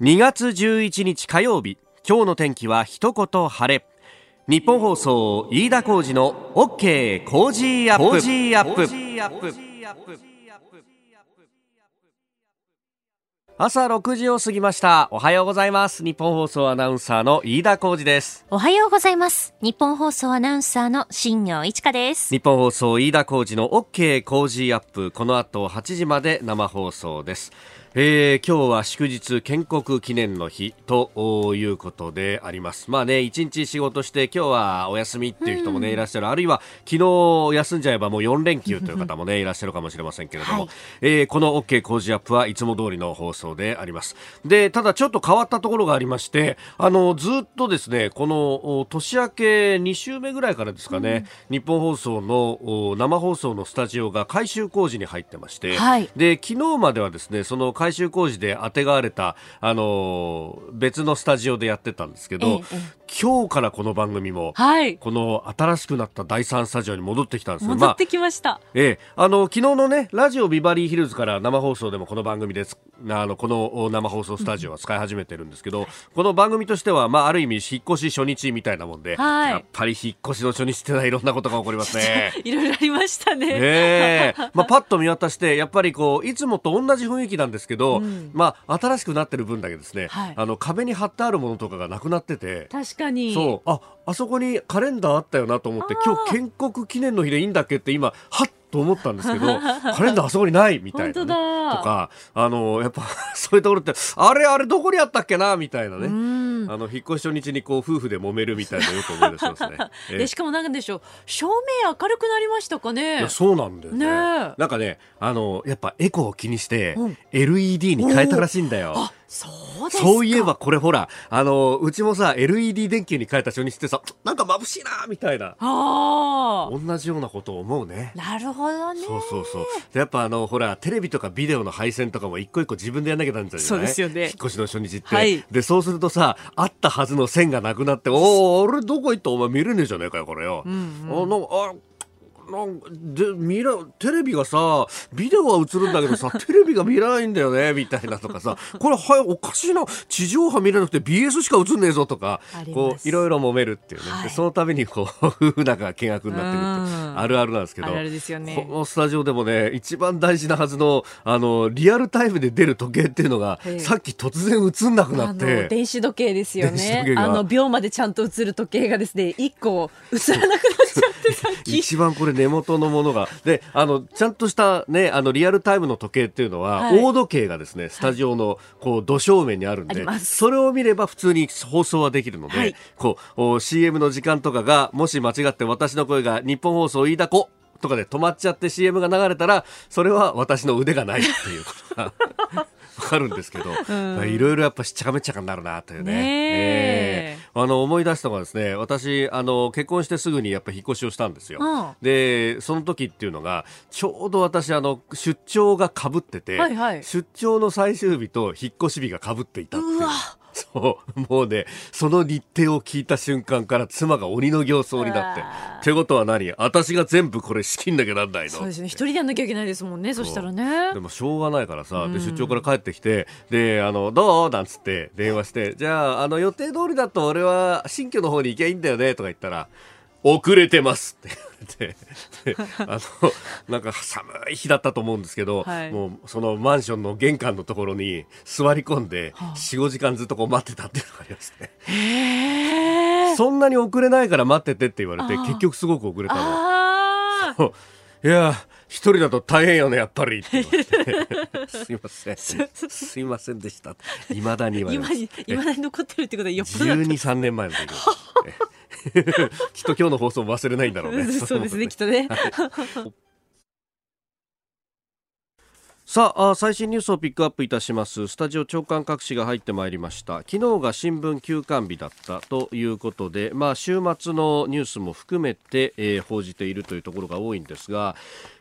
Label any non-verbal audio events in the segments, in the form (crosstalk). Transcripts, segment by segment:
2月11日火曜日今日の天気は一言晴れ。ニッポン放送飯田浩司の OK Cozy up。朝6時を過ぎました。おはようございます。ニッポン放送アナウンサーの飯田浩司です。おはようございます。ニッポン放送アナウンサーの新行市佳です。ニッポン放送飯田浩司の OK Cozy up。この後8時まで生放送ですえー、今日は祝日建国記念の日ということであります。まあね、一日仕事して今日はお休みっていう人もね、いらっしゃる。あるいは昨日休んじゃえばもう4連休という方もね、(laughs) いらっしゃるかもしれませんけれども、はい、えー、この OK 工事アップはいつも通りの放送であります。で、ただちょっと変わったところがありまして、あの、ずっとですね、この年明け2週目ぐらいからですかね、うん、日本放送の生放送のスタジオが改修工事に入ってまして、はい、で、昨日まではですね、その改修工事であてがわれた、あの別のスタジオでやってたんですけど、ええ、今日からこの番組も、はい、この新しくなった第三スタジオに戻ってきたんです戻ってきました、まあ、ええ、あの昨日のねラジオビバリーヒルズから生放送でもこの番組です。あのこの生放送スタジオは使い始めてるんですけど、うん、この番組としては、まあ、ある意味引っ越し初日みたいなもんで、はい、やっぱり引っ越しの初日ってのはいろんなことが起こりますね。(laughs) いろいろありましたね。ね (laughs) まあ、パッと見渡してやっぱりこういつもと同じ雰囲気なんですけど、うん、まあ、新しくなってる分だけですね、はい、あの壁に貼ってあるものとかがなくなってて。確かに。そう。ああそこにカレンダーあったよなと思って今日建国記念の日でいいんだっけって今はっと思ったんですけど (laughs) カレンダーあそこにないみたいな、ね、とかあのやっぱ (laughs) そういうところってあれあれどこにあったっけな？みたいなね。あの引っ越し初日にこう夫婦で揉めるみたいなよく思い出しますね。(laughs) でしかもなんでしょう照明明るくなりましたかね？そうなんだよね、ね、なんかねあのやっぱエコーを気にして、うん、LED に変えたらしいんだよ。そうそういえばこれほら、あの、うちもさ、LED 電球に変えた初日ってさ、なんか眩しいなみたいな。同じようなことを思うね。なるほどね。そうそうそう。でやっぱあの、ほら、テレビとかビデオの配線とかも一個一個自分でやんなきゃなんじゃない？そうですよね。引っ越しの初日って。はい、で、そうするとさ、あったはずの線がなくなって、おお、俺どこ行った？お前見れねえじゃねえかよ、これよ。うんうん、ああなんで見らテレビがさビデオは映るんだけどさ (laughs) テレビが見らないんだよねみたいなとかさこれはいおかしいな。地上波見れなくて BS しか映んねえぞとかこういろいろ揉めるっていうね、はい、そのためにこう夫婦仲が見学になってるってあるあるなんですけど、ね、このスタジオでもね一番大事なはずのあのリアルタイムで出る時計っていうのが、さっき突然映んなくなって。電子時計ですよね。あの秒までちゃんと映る時計がですね一個映らなくなっちゃってさっき。(laughs) 一番これ根元のものが。であのちゃんとしたねあのリアルタイムの時計っていうのは、はい、大時計がですねスタジオのこう土正面にあるんで、はい、それを見れば普通に放送はできるので、はい、こう CM の時間とかがもし間違って私の声が日本放送飯田子とかで止まっちゃって CM が流れたらそれは私の腕がないっていうことが (laughs) わかるんですけど、いろいろやっぱしちゃかめちゃかになるなというね。ねえー、あの思い出したのがですね、私あの結婚してすぐにやっぱ引っ越しをしたんですよ。うん、で、その時っていうのがちょうど私あの出張がかぶってて、はいはい、出張の最終日と引っ越し日がかぶっていたっていう。うそう、もうね、その日程を聞いた瞬間から妻が鬼の形相になって。ってことは何？私が全部これ仕切んなきゃなんないのそうですね。一人でやんなきゃいけないですもんね、そしたらね。でもしょうがないからさ、で出張から帰ってきて、で、あの、どう？なんつって電話して、じゃあ、あの、予定通りだと俺は新居の方に行きゃいいんだよね、とか言ったら、遅れてますって。言われてあのなんか寒い日だったと思うんですけど、はい、もうそのマンションの玄関のところに座り込んで45時間ずっとこう待ってたっていうのがありますね。そんなに遅れないから待っててって言われて結局すごく遅れたの。いや一人だと大変よねやっぱりって言って。(laughs) すいません。すいませんでした。いまだにいまだに残ってるってことはよっぽど12、3年前の出来事 (laughs) きっと今日の放送も忘れないんだろうね。(laughs) そうですね、きっとね。(laughs) さあ最新ニュースをピックアップいたしますスタジオ長官各紙が入ってまいりました昨日が新聞休刊日だったということでまあ週末のニュースも含めて、えー、報じているというところが多いんですが、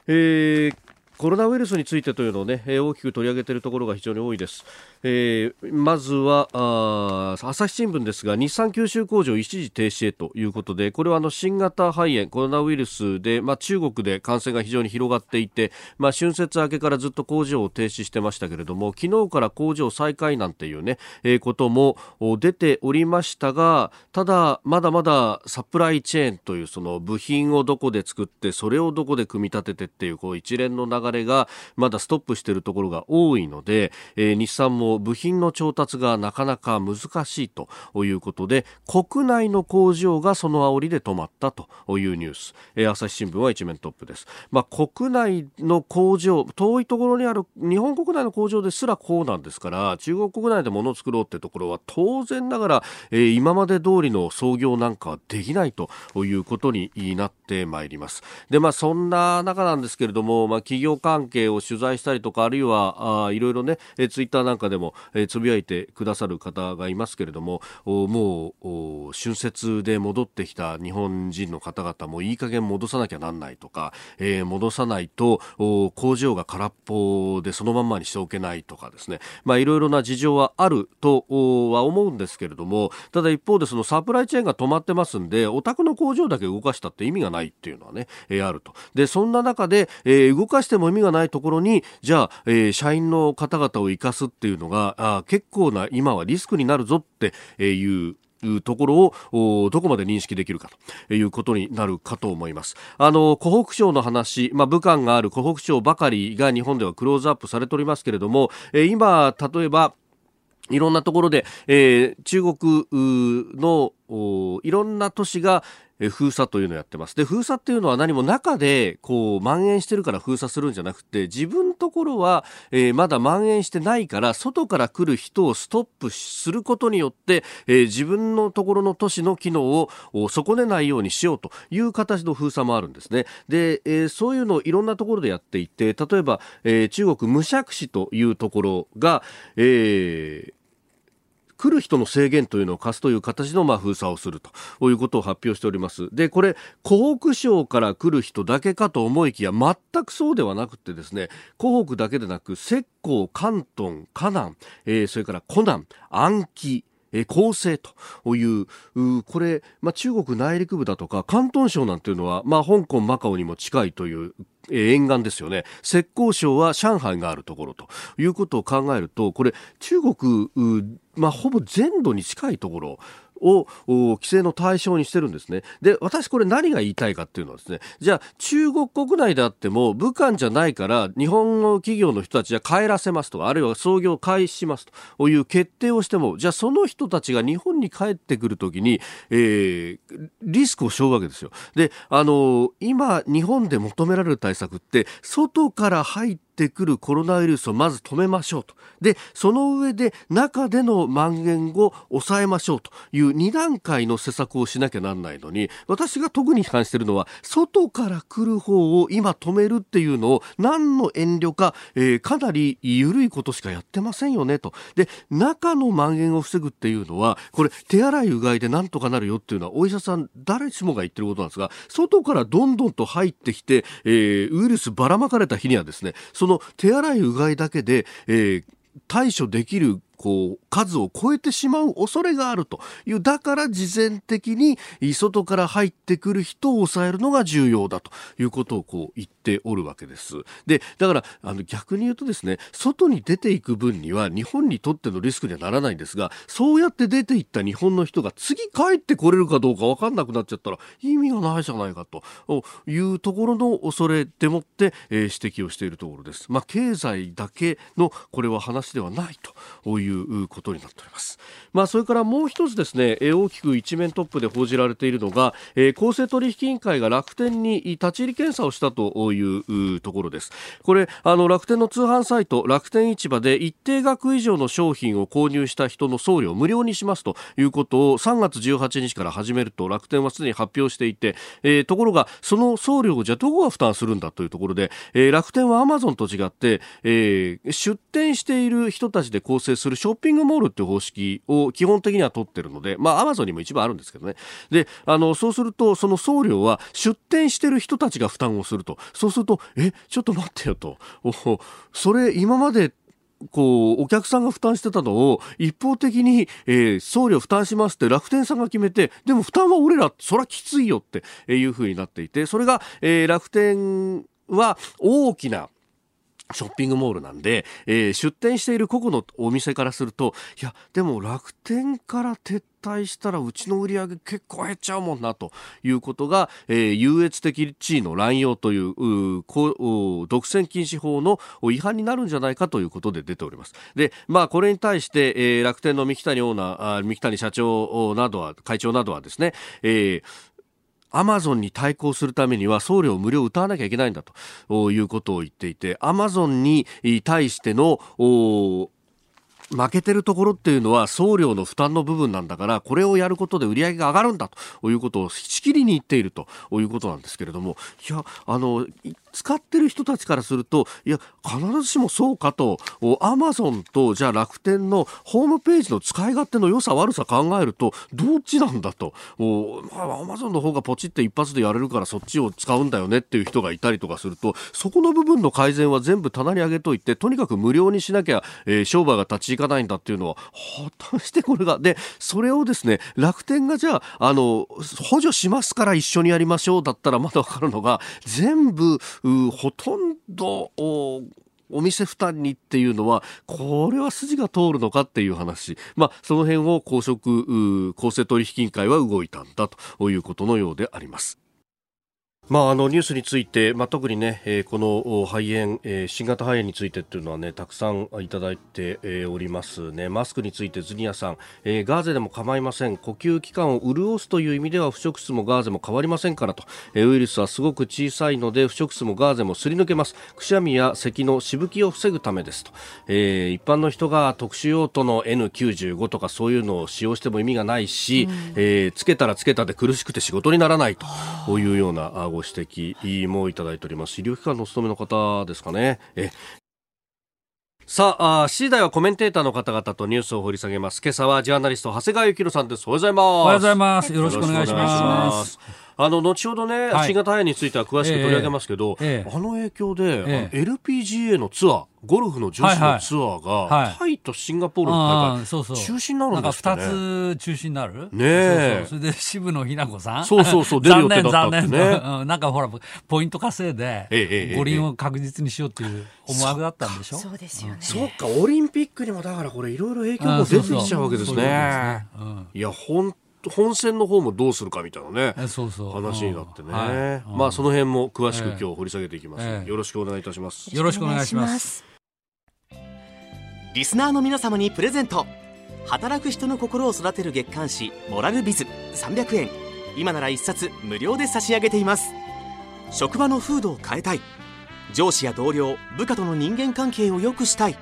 えー、コロナウイルスについてというのをね、大きく取り上げているところが非常に多いです。えー、まずはあ朝日新聞ですが日産九州工場一時停止へということでこれはあの新型肺炎コロナウイルスで、まあ、中国で感染が非常に広がっていて、まあ、春節明けからずっと工場を停止してましたけれども昨日から工場再開なんていうね、えー、ことも出ておりましたがただまだまだサプライチェーンというその部品をどこで作ってそれをどこで組み立ててっていうこう一連の流れがまだストップしているところが多いので、えー、日産も部品の調達がなかなか難しいということで国内の工場がその煽りで止まったというニュース、えー、朝日新聞は一面トップです、まあ、国内の工場遠いところにある日本国内の工場ですらこうなんですから中国国内で物を作ろうってところは当然ながら、えー、今まで通りの操業なんかはできないということになってまいります。でまあそんな中なんですけれども、まあ、企業関係を取材したりとかあるいはあいろいろね、えー、ツイッターなんかでも、えー、つぶやいてくださる方がいますけれどももう春節で戻ってきた日本人の方々もいい加減戻さなきゃなんないとか、えー、戻さないと工場が空っぽでそのまんまにしておけないとかですね、いろいろな事情はあるとは思うんですけれどもただ一方でそのサプライチェーンが止まってますんでお宅の工場だけ動かしたって意味がないっていうのはね、えー、あると。でそんな中で、えー、動かしても意味がないところにじゃあ、えー、社員の方々を生かすっていうのがあ結構な今はリスクになるぞっていうところをどこまで認識できるかということになるかと思います。あの湖北省の話、まあ、武漢がある湖北省ばかりが日本ではクローズアップされておりますけれども今例えばいろんなところで、えー、中国のいろんな都市が封鎖というのをやってます。で、封鎖っていうのは何も中でこう蔓延してるから封鎖するんじゃなくて、自分のところは、えー、まだ蔓延してないから、外から来る人をストップすることによって、えー、自分のところの都市の機能を損ねないようにしようという形の封鎖もあるんですね。で、えー、そういうのをいろんなところでやっていて、例えば、え中国無釈市というところが、えー来る人の制限というのを課すという形のまあ封鎖をするということを発表しております。で、これ、湖北省から来る人だけかと思いきや、全くそうではなくてですね、湖北だけでなく、浙江、広東、河南、えー、それから湖南、安徽、え構成というこれ、まあ、中国内陸部だとか広東省なんていうのは、まあ、香港、マカオにも近いという沿岸ですよね。浙江省は上海があるところということを考えるとこれ中国、まあ、ほぼ全土に近いところを規制の対象にしてるんですね。で、私これ何が言いたいかっていうのはですね、じゃあ中国国内であっても武漢じゃないから日本の企業の人たちは帰らせますとか、あるいは創業開始しますという決定をしても、じゃあその人たちが日本に帰ってくるときに、えー、リスクを背負うわけですよ。で、あの今日本で求められる対策って、外から入ってってくるコロナウイルスをまず止めましょうと。で、その上で中での蔓延を抑えましょうという2段階の施策をしなきゃなんないのに、私が特に批判しているのは、外から来る方を今止めるっていうのを何の遠慮か、えー、かなり緩いことしかやってませんよねと。で、中の蔓延を防ぐっていうのは、これ手洗いうがいでなんとかなるよっていうのはお医者さん誰しもが言ってることなんですが、外からどんどんと入ってきて、えー、ウイルスばらまかれた日にはですね、その手洗いうがいだけで、えー、対処できるこう数を超えてしまう恐れがあるというだから事前的に外から入ってくる人を抑えるのが重要だということをこう言っておるわけです。でだからあの逆に言うとですね外に出ていく分には日本にとってのリスクにはならないんですがそうやって出ていった日本の人が次帰ってこれるかどうか分かんなくなっちゃったら意味がないじゃないかというところの恐れでもって、えー、指摘をしているところです。まあ、経済だけのこれは話ではないといういうことになっております。まあ、それからもう一つですね、大きく一面トップで報じられているのが、えー、公正取引委員会が楽天に立ち入り検査をしたというところです。これ、あの、楽天の通販サイト、楽天市場で一定額以上の商品を購入した人の送料を無料にしますということを3月18日から始めると楽天はすでに発表していて、えー、ところが、その送料をじゃあどこが負担するんだというところで、えー、楽天はアマゾンと違って、えー、出店している人たちで構成するショッピングモールっていう方式を基本的には取ってるので、まあ、アマゾンにも一部あるんですけどね。で、あの、そうすると、その送料は出店してる人たちが負担をすると。そうすると、え、ちょっと待ってよと。それ、今までこうお客さんが負担してたのを一方的に、えー、送料負担しますって楽天さんが決めてでも負担は俺らそらきついよっていうふうになっていてそれが、えー、楽天は大きなショッピングモールなんで、えー、出店している個々のお店からすると、いや、でも楽天から撤退したらうちの売り上げ結構減っちゃうもんなということが、えー、優越的地位の乱用といううこ独占禁止法の違反になるんじゃないかということで出ております。で、まあこれに対して、えー、楽天の三木谷オーナー、あ三木谷社長などは、会長などはですね、えーアマゾンに対抗するためには送料無料を歌わなきゃいけないんだということを言っていて、アマゾンに対しての負けてるところっていうのは送料の負担の部分なんだからこれをやることで売り上げが上がるんだということをしきりに言っているということなんですけれどもいやあの使ってる人たちからするといや必ずしもそうかとアマゾンとじゃあ楽天のホームページの使い勝手の良さ悪さ考えるとどっちなんだと。アマゾンの方がポチって一発でやれるからそっちを使うんだよねっていう人がいたりとかするとそこの部分の改善は全部棚に上げといてとにかく無料にしなきゃ、えー、商売が立ち行かないんだっていうのは果たしてこれがでそれをですね楽天がじゃああの補助しますから一緒にやりましょうだったらまだ分かるのが全部ほとんどお店負担にっていうのはこれは筋が通るのかっていう話、まあ、その辺を公職公正取引委員会は動いたんだということのようであります。まあ、あのニュースについて、まあ、特にね、えー、この肺炎、えー、新型肺炎についてっていうのはね、たくさんいただいて、えー、おりますね。マスクについてズニアさん、えー、ガーゼでも構いません。呼吸器官を潤すという意味では不織布もガーゼも変わりませんからと、えー、ウイルスはすごく小さいので不織布もガーゼもすり抜けます。くしゃみや咳のしぶきを防ぐためですと。えー、一般の人が特殊用途の N95 とかそういうのを使用しても意味がないし、うん、えー、つけたらつけたで苦しくて仕事にならないというようなご指摘もいただいております医療機関のお勤めの方ですかねえさあ、次第はコメンテーターの方々とニュースを掘り下げます。今朝はジャーナリスト、長谷川幸宏さんです。おはようございます。おはようございます。よろしくお願いします。あの後ほどね、はい、新型肺炎については詳しく取り上げますけど、えーえー、あの影響で、えー、LPGA のツアーゴルフの女子のツアーが、はい。はい、タイとシンガポールの大会、そうそう。中止になるんですかね。2つ中止になる？ねそれで渋野日向子さん？そうそうそう、出る予定だったってね。うん、なんかほら、ポイント稼いで、五輪を確実にしようっていう思惑だったんでしょ？そうですよね。そうか、オリンピックにもだからこれいろいろ影響も出てきちゃうわけですね。いや、本本戦の方もどうするかみたいなねそうそう。話になってね、はい、まあその辺も詳しく今日掘り下げていきます、え。ー、よろしくお願いいたします。よろしくお願いします。リスナーの皆様にプレゼント。働く人の心を育てる月刊誌モラルビズ300円今なら1冊無料で差し上げています。職場の風土を変えたい。上司や同僚部下との人間関係を良くしたい。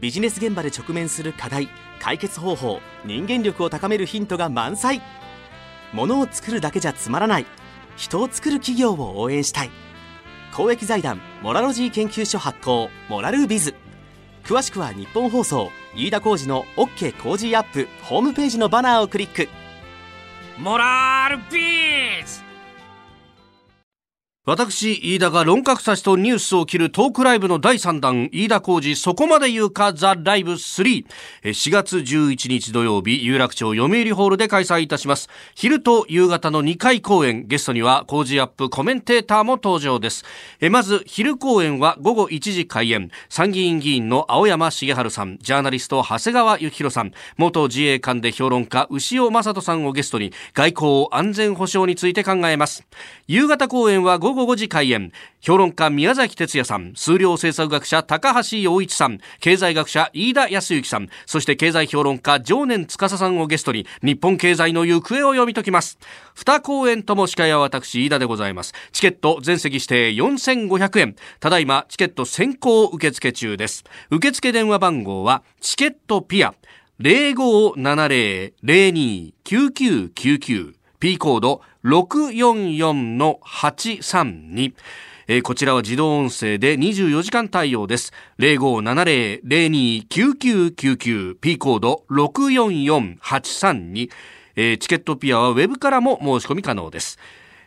ビジネス現場で直面する課題解決方法人間力を高めるヒントが満載。ものを作るだけじゃつまらない。人を作る企業を応援したい。公益財団モラロジー研究所発行モラルビズ。詳しくは日本放送飯田浩司の OK コージーアップホームページのバナーをクリック。モラルビズ！私、飯田が論客たちとニュースを切るトークライブの第3弾、飯田浩二そこまで言うかザ・ライブ3。4月11日土曜日、有楽町読売ホールで開催いたします。昼と夕方の2回公演、ゲストには工事アップコメンテーターも登場です。まず、昼公演は午後1時開演。参議院議員の青山茂春さん、ジャーナリスト長谷川幸宏さん、元自衛官で評論家牛尾正人さんをゲストに、外交安全保障について考えます。夕方公演は午後午後5時開演。評論家宮崎哲也さん。数量政策学者高橋洋一さん。経済学者飯田康之さん。そして経済評論家常年司さんをゲストに日本経済の行方を読み解きます。2公演とも司会は私飯田でございます。チケット全席指定4500円。ただいまチケット先行受付中です。受付電話番号はチケットピア。0570-02-9999 P コード644-832えー、こちらは自動音声で24時間対応です。0570-02-9999 P コード644-832、えー、チケットピアはウェブからも申し込み可能です。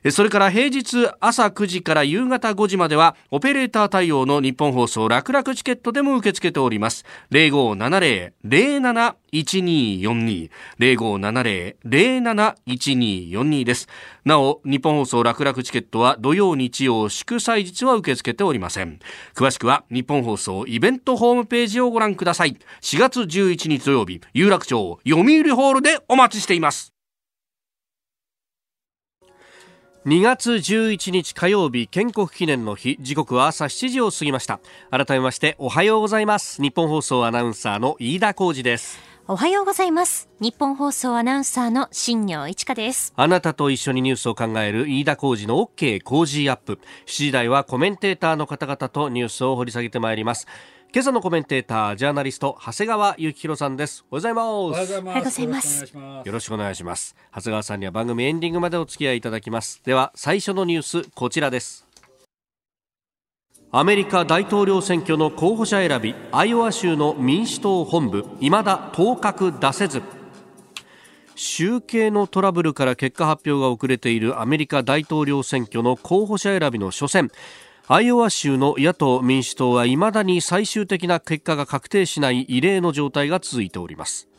それから平日朝9時から夕方5時まではオペレーター対応の日本放送楽々チケットでも受け付けております。0570-071242 0570-071242です。なお、日本放送楽々チケットは土曜日曜祝祭日は受け付けておりません。詳しくは日本放送イベントホームページをご覧ください。4月11日土曜日、有楽町読売ホールでお待ちしています。2月11日火曜日建国記念の日。時刻は朝7時を過ぎました。改めましておはようございます。日本放送アナウンサーの飯田浩二です。おはようございます。日本放送アナウンサーの新業一華です。あなたと一緒にニュースを考える飯田浩二の OK 工事アップ。7時台はコメンテーターの方々とニュースを掘り下げてまいります今朝のコメンテータージャーナリスト長谷川幸宏さんです。おはようございます。おはようございます。よろしくお願いします。長谷川さんには番組エンディングまでお付き合いいただきます。では最初のニュースこちらです。アメリカ大統領選挙の候補者選びアイオワ州の民主党本部未だ当確出せず。集計のトラブルから結果発表が遅れているアメリカ大統領選挙の候補者選びの初戦アイオワ州の野党・民主党はいまだに最終的な結果が確定しない異例の状態が続いております。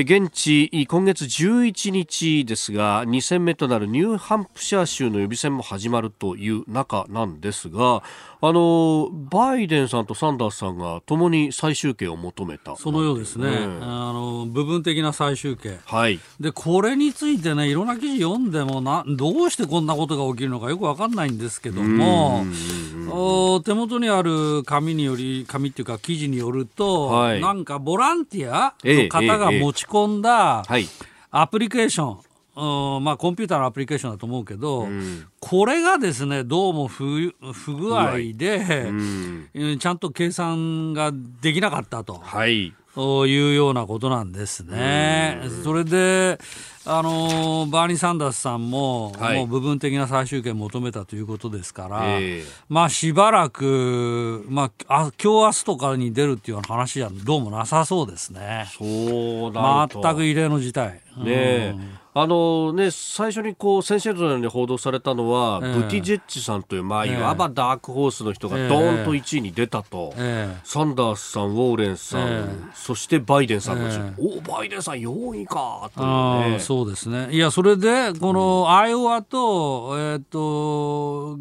現地今月11日ですが2戦目となるニューハンプシャー州の予備選も始まるという中なんですがあのバイデンさんとサンダースさんがともに再集計を求めた。そのようですね、あの部分的な再集計、はい、でこれについてねいろんな記事読んでもなどうしてこんなことが起きるのかよく分かんないんですけどもお手元にある紙により紙っていうか記事によると、はい、なんかボランティアの方が持ち込んだアプリケーション、まあ、コンピューターのアプリケーションだと思うけど、うん、これがですねどうも不不具合で、うん、ちゃんと計算ができなかったと。はい。というようなことなんですね。それで、あのバーニー・サンダースさんも、はい、もう部分的な再集計を求めたということですから、えー、まあしばらく、まあ、あ今日明日とかに出るっていう話はどうもなさそうですね。そう全く異例の事態。ね、うん。あのね、最初にこう先週のように報道されたのは、えー、ブティジェッジさんという、まあ、いわばダークホースの人がどーンと1位に出たと、えー、サンダースさん、ウォーレンさん、えー、そしてバイデンさんが、えー、おバイデンさん4位かという、ね、そうですね、いや、それで、このアイオワと、えー、っと、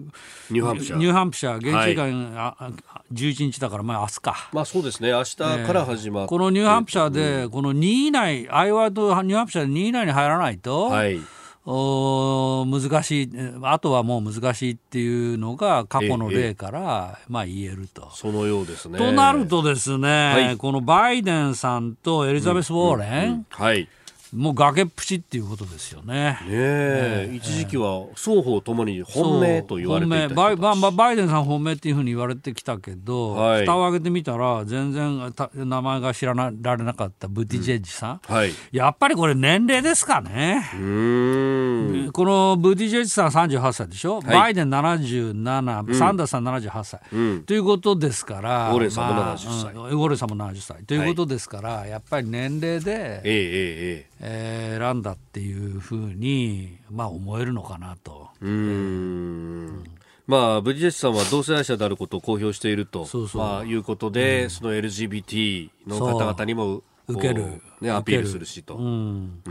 ニューハンプシャー、ニューハンプシャー現地時間、はい、11日だから、まあ明日か。まあそうですね、明日から始まって、このニューハンプシャーで、この2位以内、アイオワとニューハンプシャーで2位以内に入らないと、はい、お難しい、あとはもう難しいっていうのが過去の例から、まあ言えると。そのようですね。となるとですね、はい、このバイデンさんとエリザベス・ウォーレン、うん。うん、はいもう崖っぷちっていうことですよね。ねえ、一時期は双方ともに本命と言われていたバイババイデンさん本命っていうふうに言われてきたけど、はい、蓋を開けてみたら全然名前が知らられなかったブティジェッジさん、うん。はい、やっぱりこれ年齢ですかね。このブティジェッジさん38歳でしょ、はい、バイデン77、うん、サンダースさん78歳、うん、ということですから、ウォーレンさんも70歳、まあ、ウォーレンさんも70歳ということですから、やっぱり年齢で、えええええんだっていうふうに、まあ、思えるのかなと。うん。まあ、ブリジェスさんは同性愛者であることを公表しているとそうそう、まあ、いうことで、うん、その LGBT の方々にも受ける、ね、アピールするしと、うん。うん、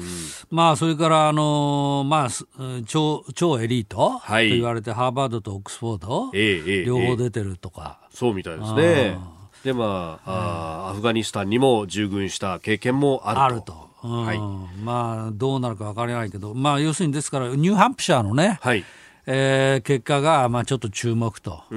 まあそれからあのー、まあ超超エリート、はい、と言われてハーバードとオックスフォード、えーえー、両方出てるとか、えー、そうみたいですね。でまあ、あアフガニスタンにも従軍した経験もあると。はい、まあどうなるか分からないけど、まあ、要するにですからニューハンプシャーのね、はい。えー、結果が、まあ、ちょっと注目とい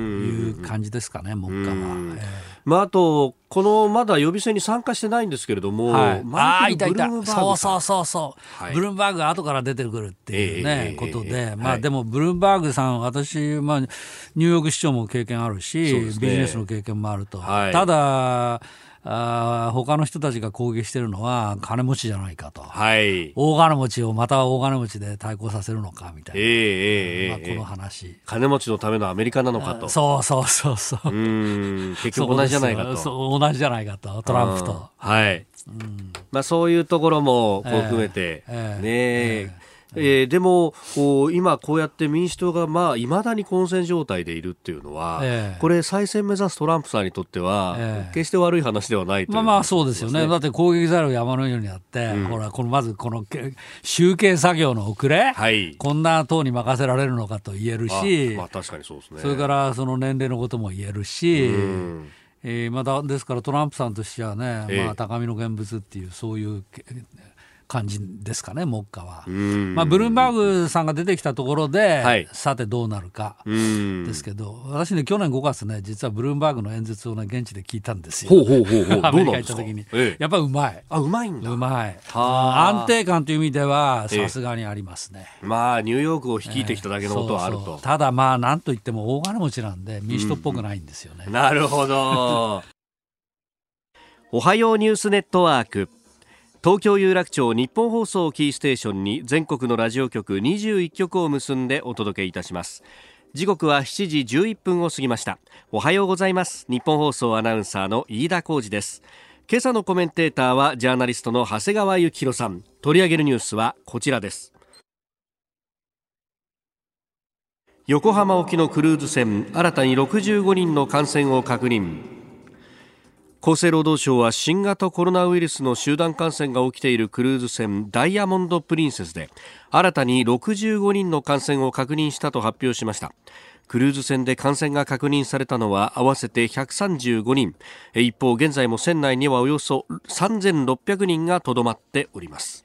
う感じですかね、目下は。えー、まあ、あと、このまだ予備選に参加してないんですけれども、はい、ああ、いたいた、そうそうそうそう、はい、ブルームバーグが後から出てくるっていうね、えー、ことで、まあ、でも、ブルームバーグさん、私、まあ、ニューヨーク市長も経験あるし、ね、ビジネスの経験もあると。はい、ただあ他の人たちが攻撃してるのは金持ちじゃないかと、はい、大金持ちをまた大金持ちで対抗させるのかみたいな、えーえーまあ、この話。金持ちのためのアメリカなのかと。そうそうそうそう。うん。結局同じじゃないかと。そう同じじゃないかと。トランプと。はい、うん。まあ、そういうところも含めて、えー、え。ー、ねええー、でも今こうやって民主党がまあ未だに混戦状態でいるっていうのは、えー、これ再選目指すトランプさんにとっては、えー、決して悪い話ではないとまあまあそうですよね。だって攻撃材料山のようにあって、うん、ほらこのまずこの集計作業の遅れ、はい、こんな党に任せられるのかと言えるし、まあ確かにそうですね。それからその年齢のことも言えるし。うん。えー、まだですからトランプさんとしてはね、えー、まあ、高みの現物っていうそういう感じですかね、目下は。まあ、ブルームバーグさんが出てきたところで、はい、さてどうなるかですけど、私ね、去年5月ね、実はブルームバーグの演説をね、現地で聞いたんですよ。ほうほうほうほう (laughs) アメリカ行った時に。ええ、やっぱうまい。あ、うまいんだ。うまい。安定感という意味では、さすがにありますね。え、まあ、ニューヨークを率いてきただけのことはあると。そうそうただ、まあ、なんといっても大金持ちなんで、民主党っぽくないんですよね。うん、なるほど。(laughs) おはようニュースネットワーク。東京有楽町日本放送キーステーションに全国のラジオ局21局を結んでお届けいたします。時刻は7時11分を過ぎました。おはようございます。日本放送アナウンサーの飯田浩二です。今朝のコメンテーターはジャーナリストの長谷川幸宏さん。取り上げるニュースはこちらです。横浜沖のクルーズ船新たに65人の感染を確認。厚生労働省は新型コロナウイルスの集団感染が起きているクルーズ船ダイヤモンド・プリンセスで新たに65人の感染を確認したと発表しました。クルーズ船で感染が確認されたのは合わせて135人。一方現在も船内にはおよそ3600人がとどまっております。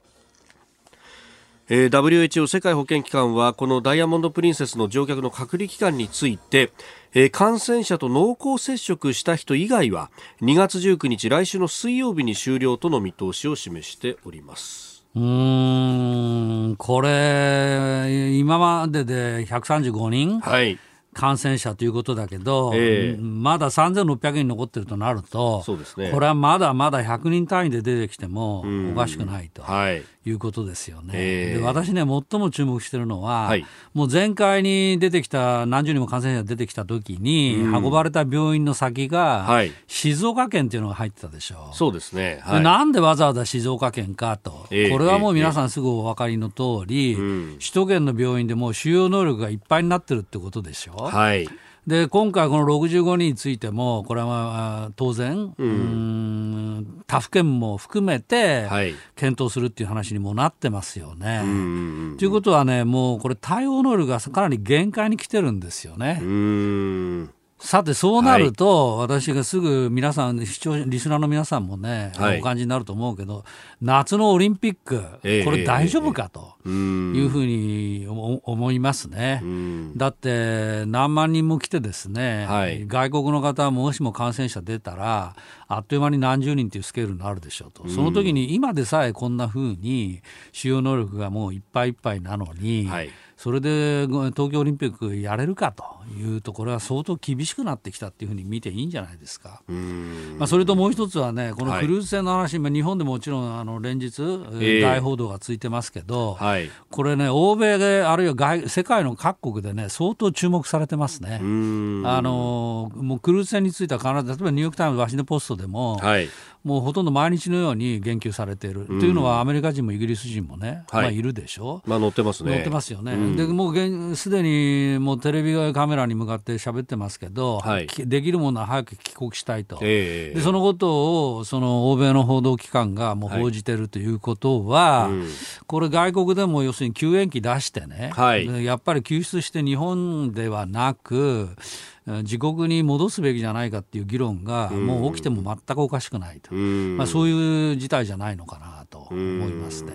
えー、WHO 世界保健機関はこのダイヤモンド・プリンセスの乗客の隔離期間について、えー、感染者と濃厚接触した人以外は2月19日来週の水曜日に終了との見通しを示しております。うんこれ今までで135人、はい感染者ということだけど、えー、まだ3600人残ってるとなると、ね、これはまだまだ100人単位で出てきてもおかしくないと。はいいうことですよね。えー、で私ね、最も注目してるのは、はい、もう前回に出てきた、何十人も感染者が出てきたときに、運ばれた病院の先が、静岡県っていうのが入ってたでしょう。そうですね。はい、なんでわざわざ静岡県かと、えー、これはもう皆さんすぐお分かりの通り、えー、首都圏の病院でもう収容能力がいっぱいになってるってことでしょ。はい。で今回、この65人についても、これは当然、うん、他府県も含めて検討するっていう話にもなってますよね。ということはね、もうこれ、対応能力がかなり限界に来てるんですよね。さて、そうなると、はい、私がすぐ皆さん、視聴リスナーの皆さんもね、はい、お感じになると思うけど、夏のオリンピック、えー、これ大丈夫かというふうに思いますね。だって、何万人も来てですね、はい、外国の方もしも感染者出たら、あっという間に何十人というスケールになるでしょうと。その時に今でさえこんなふうに、使用能力がもういっぱいいっぱいなのに、はいそれで東京オリンピックやれるかというところは相当厳しくなってきたっていうふうに見ていいんじゃないですか。まあ、それともう一つはね、このクルーズ船の話、はい、日本でもちろんあの連日、大報道がついてますけど、はい、これね、欧米で、あるいは外世界の各国でね、相当注目されてますね。あのもうクルーズ船については必ず、例えばニューヨーク・タイムズ、ワシントン・ポストでも、はいもうほとんど毎日のように言及されている、うん、というのは、アメリカ人もイギリス人もね、はい、まあ、いるでしょ、まあ、載ってますね。載ってますよね。うん、でもうすでにもうテレビカメラに向かって喋ってますけど、はい、できるものは早く帰国したいと、えー、でそのことをその欧米の報道機関がもう報じてるということは、はいうん、これ、外国でも要するに救援機出してね、はい、やっぱり救出して日本ではなく、自国に戻すべきじゃないかっていう議論がもう起きても全くおかしくないと、まあ、そういう事態じゃないのかなと思いますね。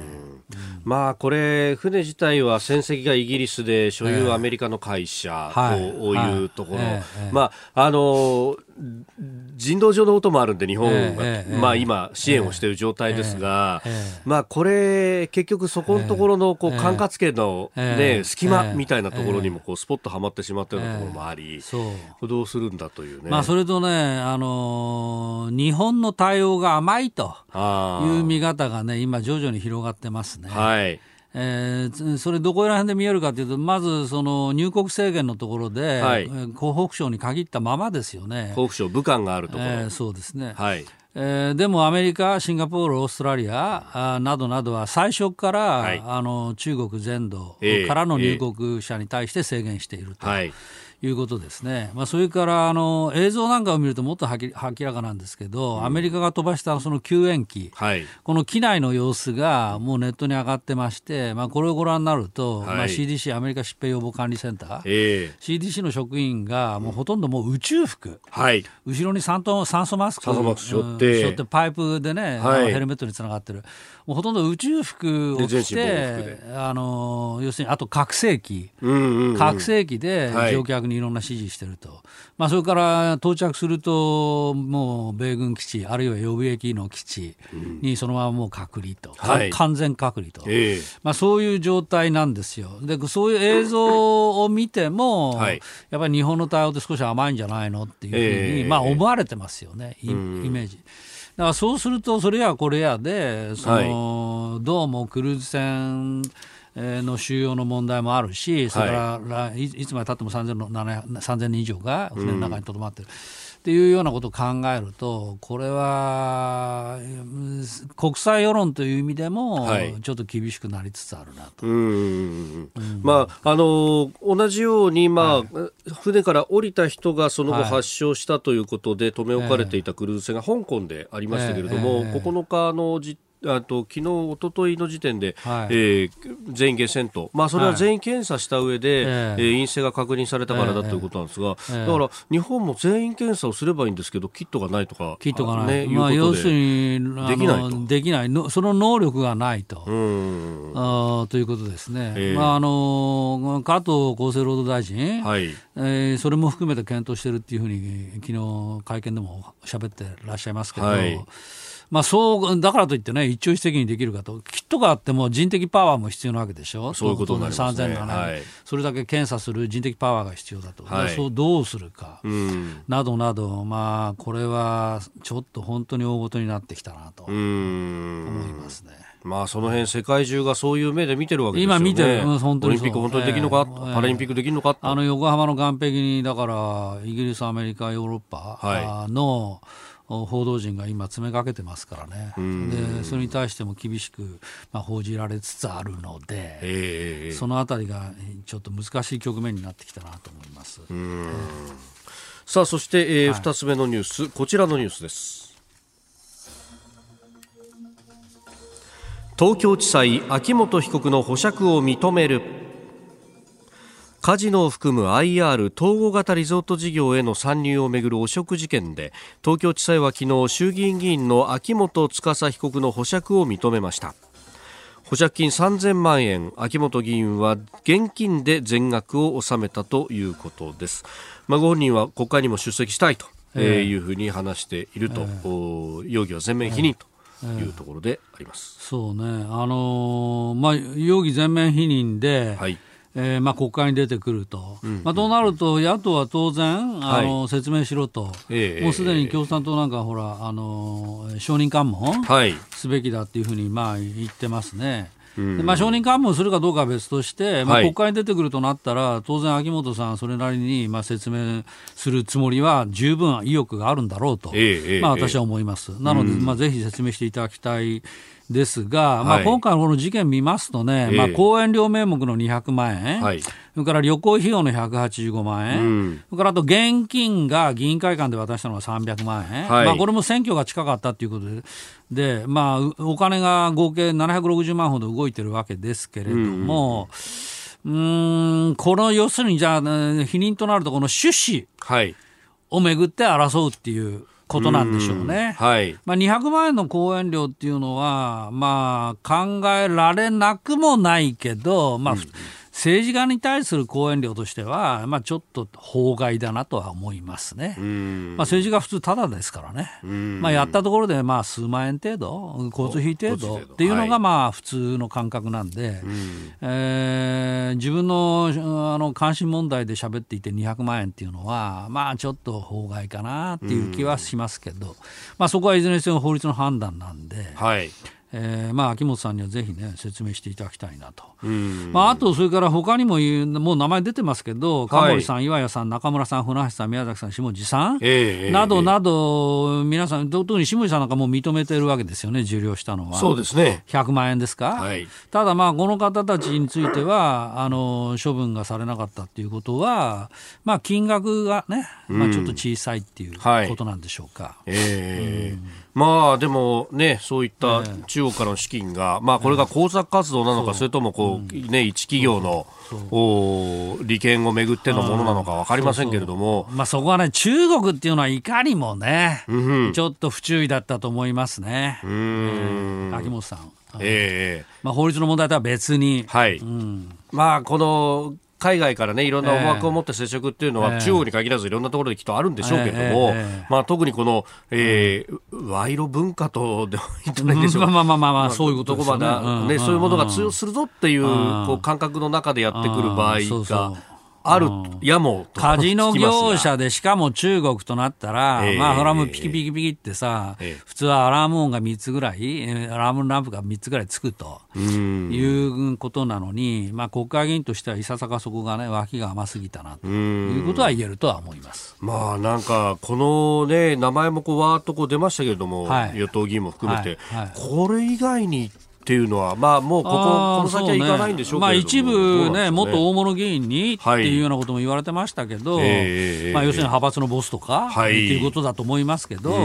まあこれ、船自体は船籍がイギリスで所有アメリカの会社とい。うところ、まああの人道上のこともあるんで、日本が、まあ、今、支援をしている状態ですが、まあ、これ、結局、そこのところのこう管轄権の、ね、隙間みたいなところにもこうスポッとはまってしまったようなところもあり、どうするんだというね。まあ、それとね、あの日本の対応が甘いという見方がね、今、徐々に広がってますね。はいえー、それどこら辺で見えるかというと、まずその入国制限のところで、はい、湖北省に限ったままですよね。湖北省、武漢があるところ、えー、そうですね。はいえー、でもアメリカ、シンガポール、オーストラリアあなどなどは最初から、はい、あの中国全土からの入国者に対して制限していると。えーえーいうことですね、まあ、それからあの映像なんかを見るともっと明らかなんですけど、うん、アメリカが飛ばしたその救援機、はい、この機内の様子がもうネットに上がってまして、まあ、これをご覧になると、はい、まあ、CDC・ アメリカ疾病予防管理センター、えー、CDC の職員がもうほとんどもう宇宙服、はい、後ろに酸酸素マスクを背負って。パイプでね、はい、ヘルメットにつながってる。もうほとんど宇宙服を着て、あの要するにあと拡声器、うんうんうん、拡声器で乗客にいろんな指示してると、はい、まあ、それから到着すると、もう米軍基地、あるいは予備役の基地にそのままもう隔離と、はい、完全隔離と、えー、まあ、そういう状態なんですよ。でそういう映像を見ても、はい、やっぱり日本の対応って少し甘いんじゃないのっていうふうに、えー、まあ、思われてますよね、イメージ。だからそうすると、それやこれやで、その、はい、どうもクルーズ船の収容の問題もあるし、それから、はい、いつまでたっても 3000, 3000人以上が船の中にとどまってる。うんっていうようなことを考えると、これは国際世論という意味でも、ちょっと厳しくなりつつあるなと。まあ、あの同じように、まあ、はい、船から降りた人がその後発症したということで、留め置かれていたクルーズ船が香港でありましたけれども、えーえ。ー、9日の時あと昨日一昨日の時点で、はい、えー、全員下船と、まあ、それは全員検査した上で、はい、えー、陰性が確認されたからだということなんですが、えー、だから日本も全員検査をすればいいんですけど、キットがないとか、キットがない、ね、まあ、要するにできないと。できない。の、その能力がないと。あということですね、えー、まあ、あの加藤厚生労働大臣、はい。えー、それも含めて検討しているっていうふうに、昨日会見でも喋ってらっしゃいますけど。はいまあ、そうだからといってね、一朝一夕にできるかと、キットがあっても人的パワーも必要なわけでしょ、そういうことになりますね、はい、それだけ検査する人的パワーが必要だと、はい、そうどうするか、うん、などなど、まあ、これはちょっと本当に大ごとになってきたなと思いますね。まあその辺世界中がそういう目で見てるわけですよね。今見てる、本当にオリンピック本当にできるのか、えー、パラリンピックできるのか、あの横浜の岸壁にだからイギリス、アメリカ、ヨーロッパの、はい報道陣が今詰めかけてますからね、でそれに対しても厳しく、まあ、報じられつつあるので、えー、そのあたりがちょっと難しい局面になってきたなと思います。えー、さあそして、えー、2つ目のニュース、こちらのニュースです。東京地裁秋元被告の保釈を認めるカジノを含む IR 統合型リゾート事業への参入をめぐる汚職事件で東京地裁は昨日衆議院議員の秋元司被告の保釈を認めました。保釈金3000万円秋元議員は現金で全額を納めたということです、まあ、ご本人は国会にも出席したいというふうに話していると、えー、容疑は全面否認というところであります、えー、そうね、あのー、まあ、容疑全面否認で、はいえーまあ、国会に出てくると、うん、まあ、となると、野党は当然、あの、はい、説明しろと、えー、もうすでに共産党なんかほら、あの承認喚問すべきだっていうふうに、まあ、言ってますね。まあ、承認喚問するかどうかは別として、まあ、国会に出てくるとなったら、当然、秋元さん、それなりにまあ説明するつもりは十分意欲があるんだろうと、まあ、私は思います。なので、まあ、ぜひ説明していただきたい。ですが、まあ、今回のこの事件見ますとね、まあ、講演料名目の200万円、はい、それから旅行費用の185万円、うん、それからあと現金が議員会館で渡したのが300万円、はい、まあ、これも選挙が近かったということで、でまあ、お金が合計760万ほど動いてるわけですけれども、うん、ん、この要するにじゃあ、否認となると、この趣旨をめぐって争うっていう。ことなんでしょうね。はい。まあ、200万円の講演料っていうのは、まあ、考えられなくもないけど、まあ、うん政治家に対する講演料としては、まあ、ちょっと法外だなとは思いますね。まあ、政治家普通ただですからね。まあ、やったところでまあ数万円程度、交通費程度っていうのがまあ普通の感覚なんで、えー、自分のあの関心問題で喋っていて200万円っていうのは、まあちょっと法外かなっていう気はしますけど、まあそこはいずれにせよ法律の判断なんで、はいえー、まあ秋元さんにはぜひね説明していただきたいなと、まあ、あとそれから他にももう名前出てますけど加森さん、はい、岩谷さん中村さん船橋さん宮崎さん下地さん、えー、などなど皆さん特に下地さんなんかもう認めてるわけですよね受領したのは。そうですね。100万円ですか、はい、ただまあこの方たちについてはあの処分がされなかったっていうことはまあ金額がね、まあ、ちょっと小さいっていうことなんでしょうか、はい、え。ー、うんまあでもね、そういった中国からの資金が、まあこれが工作活動なのか、それともこう、ね、一企業のお利権をめぐってのものなのか分かりませんけれども、まあそこはね、中国っていうのはいかにもね、ちょっと不注意だったと思いますね。うん、秋元さん。ええ。まあ法律の問題とは別に。はい。うん、まあこの海外からねいろんな思惑を持って接触っていうのは、中国に限らずいろんなところできっとあるんでしょうけれども、まあ、特にこの、えー賄賂文化とでもいいんじゃないでしょうか、まあまあまあまあ、そういうことですね,、ねそういうものが通用するぞっていうこう感覚の中でやってくる場合が。あるやもカジノ業者でしかも中国となったら、(laughs) えー、まあ、アラームピキピキピキってさ、えー、普通はアラーム音が3つぐらい、アラームランプが3つぐらいつくということなのに、まあ、国会議員としてはいささかそこがね、脇が甘すぎたなということは言えるとは思います。まあ、なんか、このね、名前もこうわーっとこう出ましたけれども、はい、与党議員も含めて、はい。はい、これ以外にっていうのは、まあ、もうこここの先はいかないんでしょうけど、ね、まあ、一部ね、元大物議員にっていうようなことも言われてましたけど、はい、まあ、要するに派閥のボスとか、はい、っていうことだと思いますけど、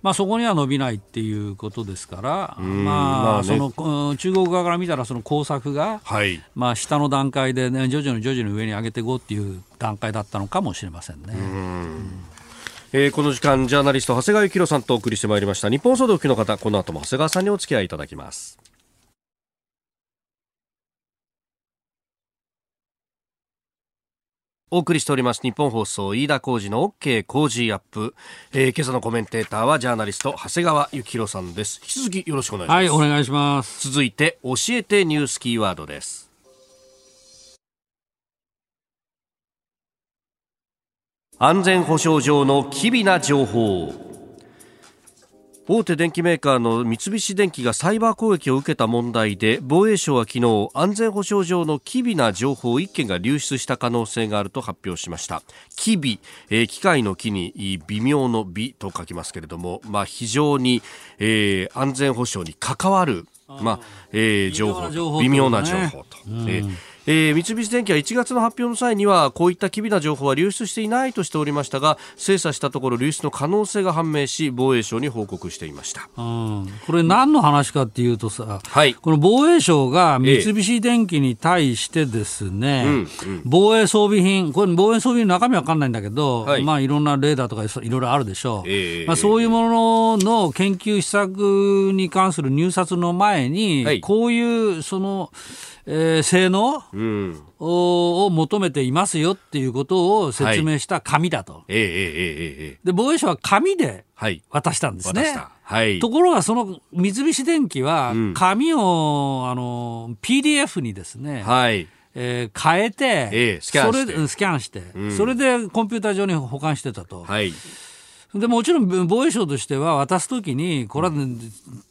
まあ、そこには伸びないっていうことですから、まあ、ね、その中国側から見たら、その工作が、はい、まあ、下の段階で、ね、徐々に徐々に上に上げていこうっていう段階だったのかもしれませんね。えー、この時間ジャーナリスト長谷川幸宏さんとお送りしてまいりました。日本総動機の方この後も長谷川さんにお付き合いいただきます。お送りしております日本放送飯田浩二の OK 工事アップ、えー、今朝のコメンテーターはジャーナリスト長谷川幸宏さんです。引き続きよろしくお願いします。はいお願いします。続いて教えてニュースキーワードです安全保障上の機微な情報。大手電機メーカーの三菱電機がサイバー攻撃を受けた問題で防衛省は昨日安全保障上の機微な情報1件が流出した可能性があると発表しました。機微、えー、機械の機に微妙の微と書きますけれども、まあ、非常に、えー、安全保障に関わる、まあえー、情報微妙な情報と。えーえー、三菱電機は1月の発表の際にはこういった機微な情報は流出していないとしておりましたが精査したところ流出の可能性が判明し防衛省に報告していました、うん、これ何の話かっていうとさ、はい、この防衛省が三菱電機に対してですね、ええうんうん、防衛装備品これ防衛装備品の中身わかんないんだけど、はい。まあ、いろんなレーダーとかいろいろあるでしょう、えまあ、そういうものの研究施策に関する入札の前に、はい、こういうそのえー、性能、うん、を求めていますよっていうことを説明した紙だと。で、防衛省は紙で渡したんですね。はい、ところが、その三菱電機は、紙を、あの、PDF にですね、はい。えー、変えて、えー、スキャンして、それスキャンして、うん、それでコンピューター上に保管してたと。はいでもちろん防衛省としては渡すときに、これは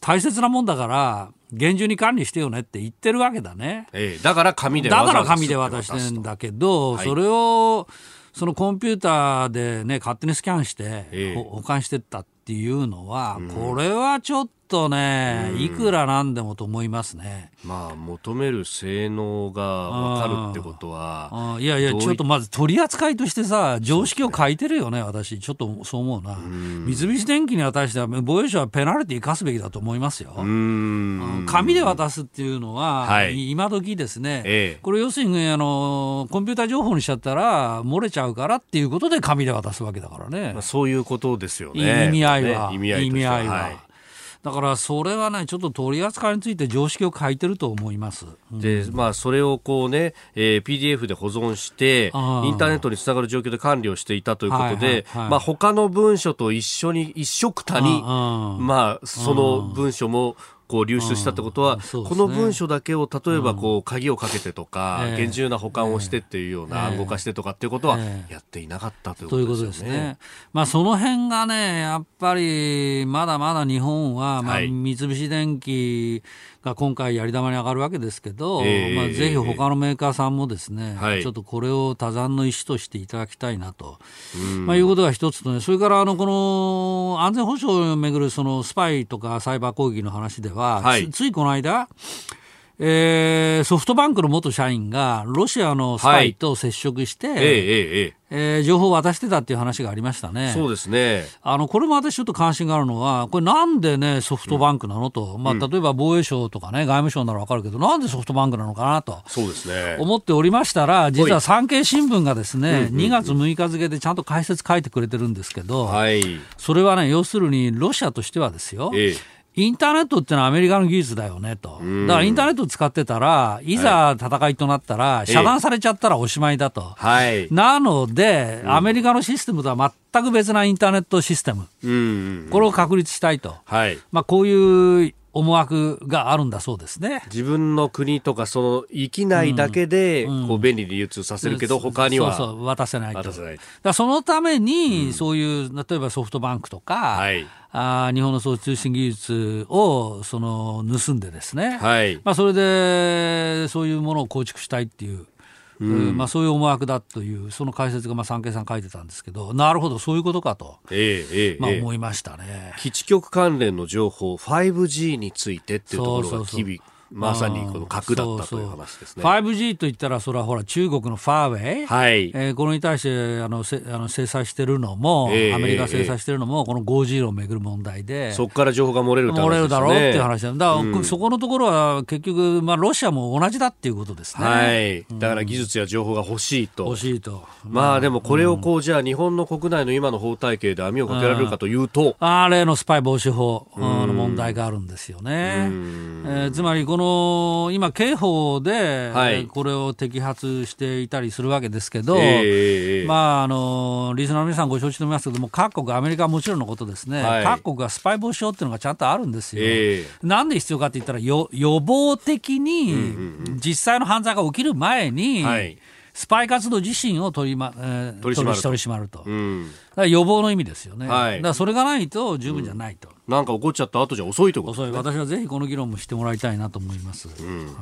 大切なもんだから、厳重に管理してよねって言ってるわけだね。ええ、だから紙でだから紙で渡してんだけど、はい、それを、そのコンピューターでね、勝手にスキャンして、え保管してったっていうのは、これはちょっと、とね、いくらなんでもと思いますね。まあ、求める性能が分かるってことは。いやいや、ちょっとまず取り扱いとしてさ、常識を書いてるよね、私。ちょっとそう思うな。三菱電機に対しては、防衛省はペナルティー課すべきだと思いますよ。紙で渡すっていうのは、はい、今時ですね、ええ、これ要するにあの、コンピューター情報にしちゃったら、漏れちゃうからっていうことで紙で渡すわけだからね。まあ、そういうことですよね。意味合いは。ね、意味合い意味合いは。はいだからそれはね、ちょっと取り扱いについて常識を書いてると思います。で、まあ、それをこうね、えー、PDF で保存して、インターネットにつながる状況で管理をしていたということで、はいはいはい、まあ、他の文書と一緒に、一緒くたに、まあ、その文書も、こう流出したってことは、ね、この文書だけを例えばこう鍵をかけてとか、うん、厳重な保管をしてっていうような、暗号化してとかっていうことはやっていなかったということですね。ね。まあ、その辺がね、やっぱりまだまだ日本は、まあ、三菱電機が今回やり玉に上がるわけですけど、えー、まあ、ぜひ他のメーカーさんもですね、はい、ちょっとこれを多山の石としていただきたいなと、まあ、いうことが一つとね、それからあのこの安全保障をめぐるそのスパイとかサイバー攻撃の話では、はい、ついこの間、えー、ソフトバンクの元社員がロシアのスパイと接触して、はい、えー、えー、えー、情報を渡してたっていう話がありましたね。そうですね。あの、これも私ちょっと関心があるのは、これなんでね、ソフトバンクなのと、うん、まあ、例えば防衛省とかね、外務省ならわかるけど、なんでソフトバンクなのかなと。そうですね。思っておりましたら、実は産経新聞がですね、2月6日付でちゃんと解説書いてくれてるんですけど、はい。それはね、要するにロシアとしてはですよ、ええインターネットってのはアメリカの技術だよねと。だからインターネット使ってたら、い。ざ戦いとなったら、遮断されちゃったらおしまいだと。はい、なので、アメリカのシステムとは全く別なインターネットシステム。これを確立したいと。はい、まあこういう思惑があるんだそうですね。自分の国とかその域内だけでこう便利に流通させるけど、うん、他にはそうそう渡せないと。渡せない。だそのために、そういう例えばソフトバンクとか、はい、あ日本のそう通信技術をその盗んでですね、はい。まあ、それでそういうものを構築したいっていううん、まあ、そういう思惑だというその解説がまあ産経さん書いてたんですけどなるほどそういうことかと、えーえー、まあ、思いましたね。基地局関連の情報 5G についてっていうところが日々まさにこの核だったという話ですね。5G といったら、それはほら、中国のファーウェイ、はい。えー、これに対してあのせあの制裁してるのも、えー、アメリカ制裁してるのも、この 5G をめぐる問題で、そこから情報が漏れる、ね、漏れるだろうっていう話だ、だ。から、うん、そこのところは結局、まあ、ロシアも同じだっていうことですね。はい、だから技術や情報が欲しいと。欲しいと。まあ、でもこれをこう、じゃあ、日本の国内の今の法体系で網をかけられるかというと、あ例のスパイ防止法の問題があるんですよね。えー、つまり、この今今、刑法で、これを摘発していたりするわけですけど、えー、まあ、あのリスナーの皆さんご承知のますけども、各国、アメリカはもちろんのことですね、はい、各国がスパイ防止法っていうのがちゃんとあるんですよ。えー、なんで必要かって言ったら、予防的に実際の犯罪が起きる前に、はいスパイ活動自身を取り,、まえー、取り締まると。取り締まると、うん、予防の意味ですよね、はい、だからそれがないと十分じゃないと、うん、なんか起こっちゃった後じゃ遅いということね、私はぜひこの議論もしてもらいたいなと思います、うん、はい、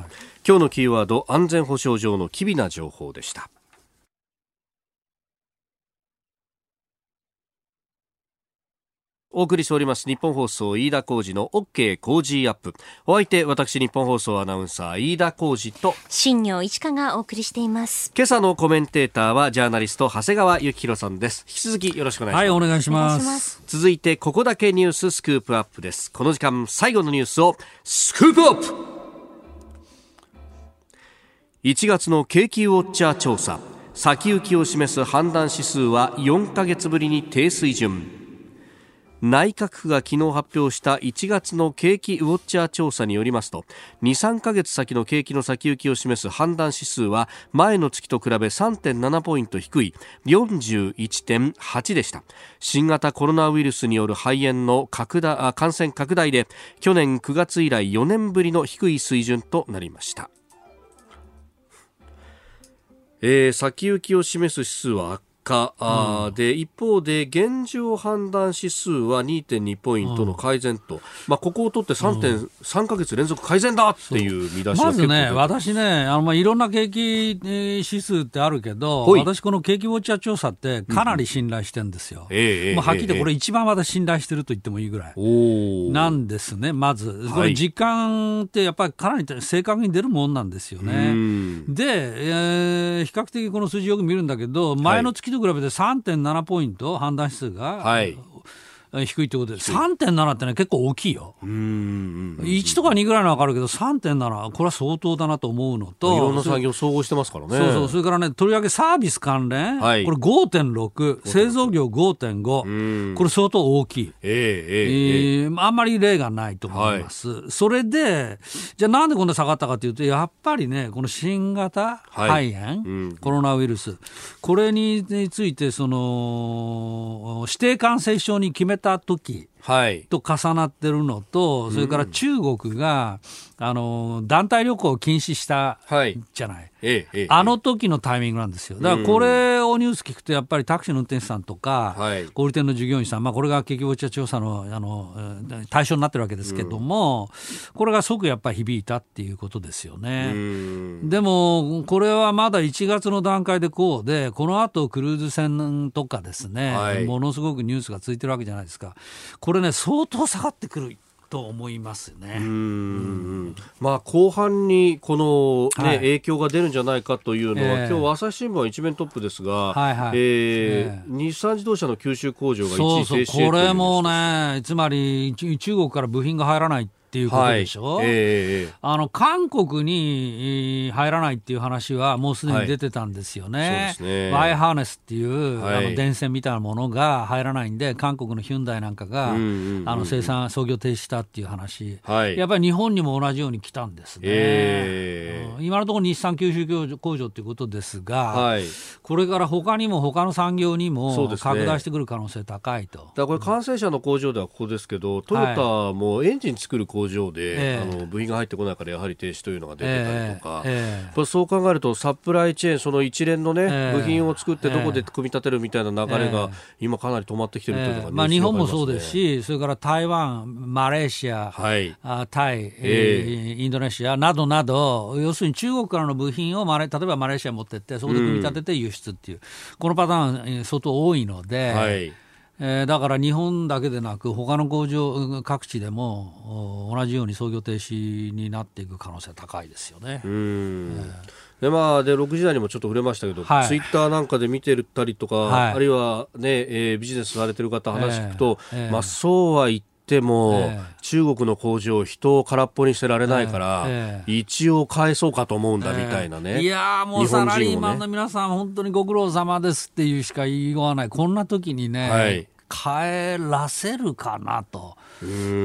今日のキーワード安全保障上の機微な情報でしたお送りしております日本放送飯田浩二の OK 工事アップ。お相手私日本放送アナウンサー飯田浩二と新業一華がお送りしています。今朝のコメンテーターはジャーナリスト長谷川幸宏さんです。引き続きよろしくお願いします。はいお願いします。続いてここだけニューススクープアップです。この時間最後のニュースをスクープアップ !1 月の景気ウォッチャー調査。先行きを示す判断指数は4ヶ月ぶりに低水準内閣府が昨日発表した1月の景気ウォッチャー調査によりますと23ヶ月先の景気の先行きを示す判断指数は前の月と比べ3.7ポイント低い41.8でした。新型コロナウイルスによる肺炎の拡大感染拡大で去年9月以来4年ぶりの低い水準となりました。えー、先行きを示す指数は悪化、うん、で一方で現状判断指数は2.2ポイントの改善と、うん、まあ、ここを取って3.3か月連続改善だっていう見出しまずね、私ね、あのまあいろんな景気指数ってあるけど、私、この景気ウォッチャー調査ってかなり信頼してるんですよ。うん、まあ、はっきり言って、これ、一番私、信頼してると言ってもいいぐらい。なんですね、まず。これ、実感ってやっぱりかなり正確に出るもんなんですよね。で、えー、比較的この数字よく見るんだけど、前の月と比べて3.7ポイント判断指数が、はい、低いってことで、3.7ってね、結構大きいよ。1とか2ぐらいのは分かるけど、3.7、これは相当だなと思うのと、いろんな産業総合してますからね。そうそう、それからね、とりわけサービス関連、はい、これ5.6、製造業5.5、これ相当大きい。えー、えー、えー、あんまり例がないと思います。はい、それで、じゃあなんでこんな下がったかというと、やっぱりね、この新型肺炎、はいうん、コロナウイルス、これについて、その、指定感染症に決めた時と重なってるのと、それから中国が、あの団体旅行を禁止したじゃない。ええ、あの時のタイミングなんですよ。だからこれをニュース聞くと、やっぱりタクシーの運転手さんとか、はい、小売店の従業員さん、まあ、これが結局、茶調査のあの対象になってるわけですけども、うん、これが即やっぱり響いたっていうことですよね。でも、これはまだ1月の段階でこうで、この後クルーズ船とかですね、はい、ものすごくニュースがついてるわけじゃないですか。これね、相当下がってくる。と思いますね。うん、まあ後半にこのね、はい、影響が出るんじゃないかというのは、えー、今日朝日新聞は一面トップですが、はいはい、えー、日産自動車の九州工場が一時停止そうそうこれもね、つまり中国から部品が入らないっていうことでしょ、はい。えー、あの韓国に入らないっていう話はもうすでに出てたんですよね、はい、ね。ワイハーネスっていう、はい、あの電線みたいなものが入らないんで、韓国のヒュンダイなんかが、うんうんうん、あの生産、操業停止したっていう話、はい、やっぱり日本にも同じように来たんですね、えー、今のところ日産九州工場ということですが、はい、これから他にも他の産業にも拡大してくる可能性高いと。ね、だこれ、完成車の工場ではここですけど、トヨタもエンジン作る工場工場で、えー、あの部品が入ってこないからやはり停止というのが出てたりとか、えー、そう考えるとサプライチェーンその一連のね、えー、部品を作ってどこで組み立てるみたいな流れが今かなり止まってきてるというのが、ね、まあ、日本もそうですしそれから台湾マレーシア、はい、あタイ、えー、インドネシアなどなど要するに中国からの部品をマレ例えばマレーシアに持ってってそこで組み立てて輸出っていう、うん、このパターン相当多いので。はいえー、だから日本だけでなく他の工場各地でも同じように操業停止になっていく可能性は高いですよね。でまあ、で6時台にもちょっと触れましたけど、はい、ツイッターなんかで見てたりとか、はい、あるいはね、えー、ビジネスされてる方話聞くと、えー、まあ、そうは言っても、えー、中国の工場人を空っぽにしてられないから、えー、一応返そうかと思うんだみたいなね、いやもうサラリーマンの皆さん、本当にご苦労様ですっていうしか言いようがない。こんな時にね、はい、帰らせるかなと。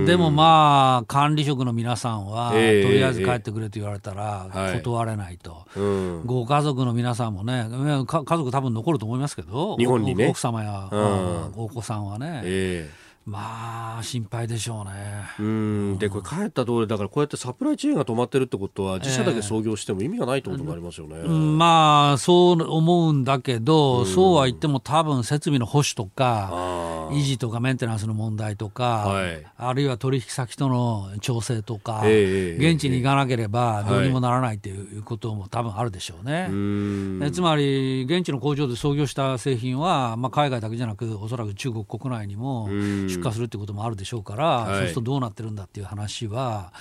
でもまあ管理職の皆さんは、えー、とりあえず帰ってくれと言われたら断れないと、はいうん、ご家族の皆さんもね家族多分残ると思いますけど日本にね。奥様や、うん、お子さんはね、えーまあ心配でしょうね。うん。でこれ帰った通りだからこうやってサプライチェーンが止まってるってことは自社だけ創業しても意味がないってことになりますよね。えー、まあそう思うんだけど、うそうは言っても多分設備の保守とか維持とかメンテナンスの問題とか、はい、あるいは取引先との調整とか、えー、現地に行かなければどうにもならないということも多分あるでしょうね。はい、つまり現地の工場で創業した製品は、まあ、海外だけじゃなくおそらく中国国内にも出荷するってこともあるでしょうから、はい、そうするとどうなってるんだっていう話は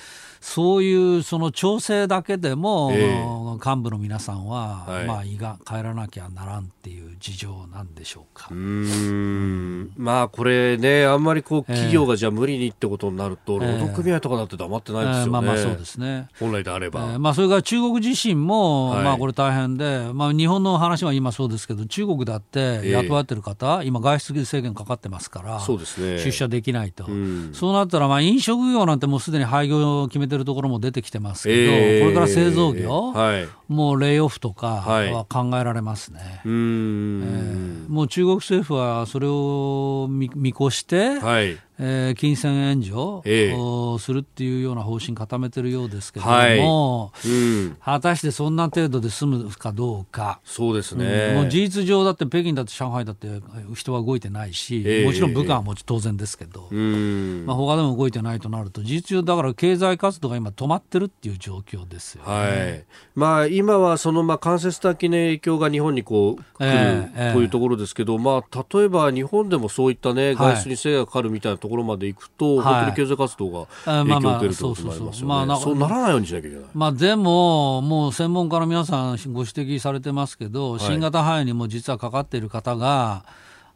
そういうその調整だけでも、えー、幹部の皆さんは、はい、まあ胃が帰らなきゃならんっていう事情なんでしょうか。うんまあこれねあんまりこう企業がじゃあ無理にってことになると、えー、労働組合とかだって黙ってないですよね。えー、まあまあそうですね。本来であれば。えー、まあそれから中国自身も、はい、まあこれ大変で、まあ日本の話は今そうですけど中国だって雇われてる方、今外出制限かかってますから、そうですね。出社できないと。そうなったらまあ飲食業なんてもうすでに廃業を決めてるところも出てきてますけど、えー、これから製造業、はい、もうレイオフとかは考えられますね。はい、えー、もう中国政府はそれを見越して、はいえー、金銭援助をするっていうような方針固めてるようですけれども、はい。うん、果たしてそんな程度で済むかどうか、そうですね、うん、もう事実上だって北京だって上海だって人は動いてないし、えー、もちろん武漢はも当然ですけど、えー、まあ他でも動いてないとなると、事実上だから経済活動が今止まってるっていう状況ですよ、ね、はい。まあ、今はそのまあ間接的な影響が日本にこう来る、えー、というところですけど、まあ、例えば日本でもそういったね、外出に制約がかかるみたいなところまでいくと、はい、本当に経済活動が影響を受けるということになりますよね。まあ、そうならないようにしなきゃいけない。まあ、でも、もう専門家の皆さんご指摘されてますけど、新型肺炎にも実はかかっている方が、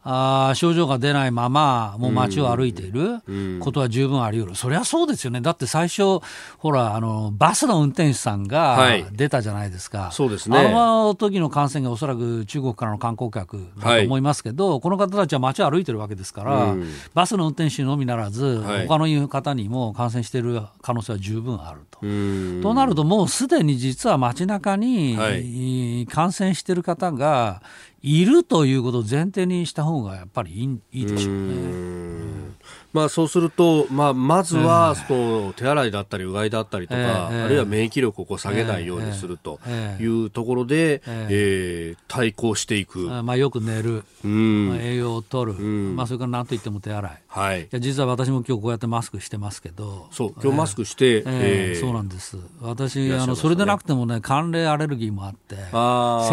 あ症状が出ないまま、もう街を歩いていることは十分あり得る、そりゃそうですよね、だって最初、ほら、あのバスの運転手さんが出たじゃないですか、はい、そうですね、あの時の感染がおそらく中国からの観光客だと思いますけど、はい、この方たちは街を歩いてるわけですから、バスの運転手のみならず、はい、他の方にも感染している可能性は十分あると。となると、もうすでに実は街中に感染している方がいるということを前提にした方がやっぱりいいいいでしょうね。まあ、そうすると、まあ、まずは、その手洗いだったりうがいだったりとか、あるいは免疫力をこう下げないようにするというところで、ええ。対抗していく、まあ、よく寝る、うん。栄養を取る、まあ、それから何といっても手洗い、はい、いや実は私も今日こうやってマスクしてますけど。そう今日マスクして、ええそうなんです。私あのそれでなくてもね寒冷アレルギーもあって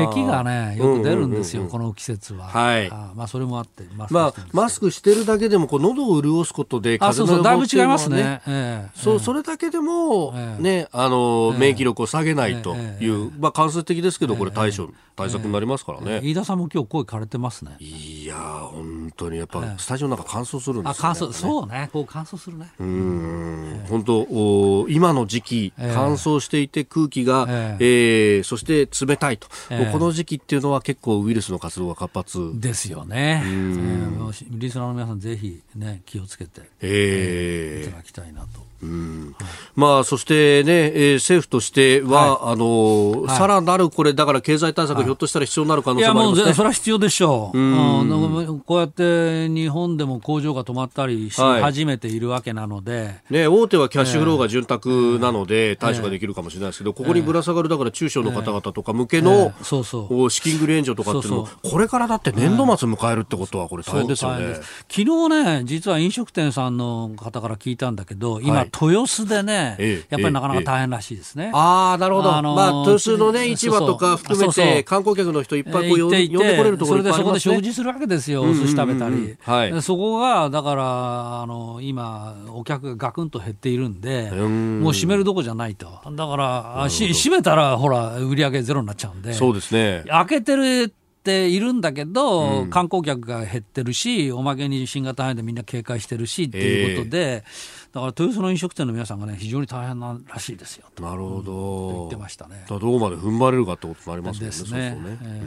咳がねよく出るんですよ、この季節は、はい。あまあ、それもあってマスクまあ、マスクしてるだけでもこう喉を潤すことで風邪のだいぶ違いますね、えー、そうそれだけでも、えー、ねあの、免疫力を下げないという、まあ、間接的ですけどこれ対処、対策になりますからね、飯田さんも今日声枯れてますね。いや本当にやっぱ、スタジオの中乾燥するんですよ、ね、あ乾燥そうね。こう乾燥するね。うん。本当お今の時期乾燥していて空気が、ええ。ー、そして冷たいと、えー、この時期っていうのは結構ウイルスの活動が活発。ですよね、えー、リスナーの皆さんぜひね気をつけて、えー、いただきたいなとうん。まあ、そしてね、えー、政府としては、はい、あの、はい、さらなるこれ、だから経済対策、ひょっとしたら必要になる可能性もあります、ね、いや、もうそれは必要でしょう、うん、こうやって日本でも工場が止まったりし始めているわけなので、はい、ね、大手はキャッシュフローが潤沢なので、対処ができるかもしれないですけど、ここにぶら下がる、だから中小の方々とか向けの、そうそう。資金繰り援助とかっていうのこれからだって年度末迎えるってことは、これ、大変ですよね。昨日ね、実は飲食店さんの方から聞いたんだけど、今、豊洲でね、やっぱりなかなか大変らしいですね。ああ、なるほど。あのー、まあ、豊洲のね、市場とか含めて、観光客の人いっぱいこう呼んでこれるところ、それでそこで食事するわけですよ、お寿司食べたり。はい、そこが、だから、あの、今、お客がガクンと減っているんで、もう閉めるどこじゃないと。だから、し閉めたら、ほら、売り上げゼロになっちゃうんで。そうですね。開けてるているんだけど、うん、観光客が減ってるし、おまけに新型肺炎でみんな警戒してるしっていうことで、えー、だから豊洲の飲食店の皆さんがね、非常に大変ならしいですよなるほど、言ってましたね。どうまで踏ん張れるかってことになりますね。ですね。そうそうね。え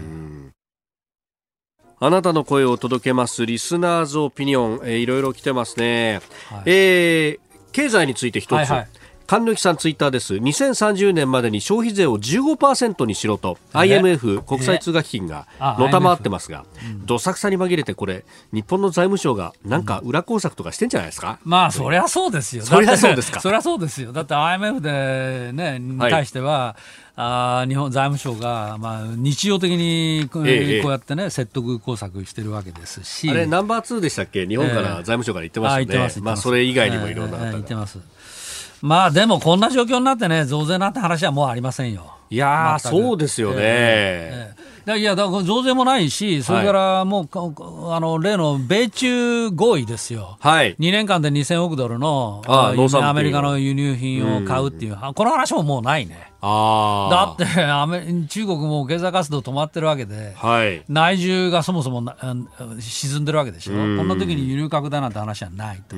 ーあなたの声を届けますリスナーズオピニオン、えー、いろいろ来てますね、はい、えー、経済について一つ、はいはい神抜さんツイッターです。2030年までに消費税を15%にしろと。IMF 国際通貨基金がのたまってますが、どさくさに紛れてこれ日本の財務省がなんか裏工作とかしてんじゃないですか、まあそりゃそうですよ。そりゃそうですか。そりゃそうですよ。だって IMF でねに対しては、はいあ日本財務省が、まあ、日常的にこう,、やってね、説得工作してるわけですし、あれ、ナンバー2でしたっけ、日本から財務省から言ってますよね、えー、まあ、それ以外にもいろんな、えー、言ってます。まあでもこんな状況になってね、増税なんて話はもうありませんよ。いやそうですよね。えー、いや、だから増税もないし、それからもう、はい、あの例の米中合意ですよ、はい、2年間で2000億ドルのアメリカの輸入品を買うっていう、うん、この話ももうないね。だってアメ中国も経済活動止まってるわけで、はい、内需がそもそも沈んでるわけでしょ、こんな時に輸入拡大なんて話はないと、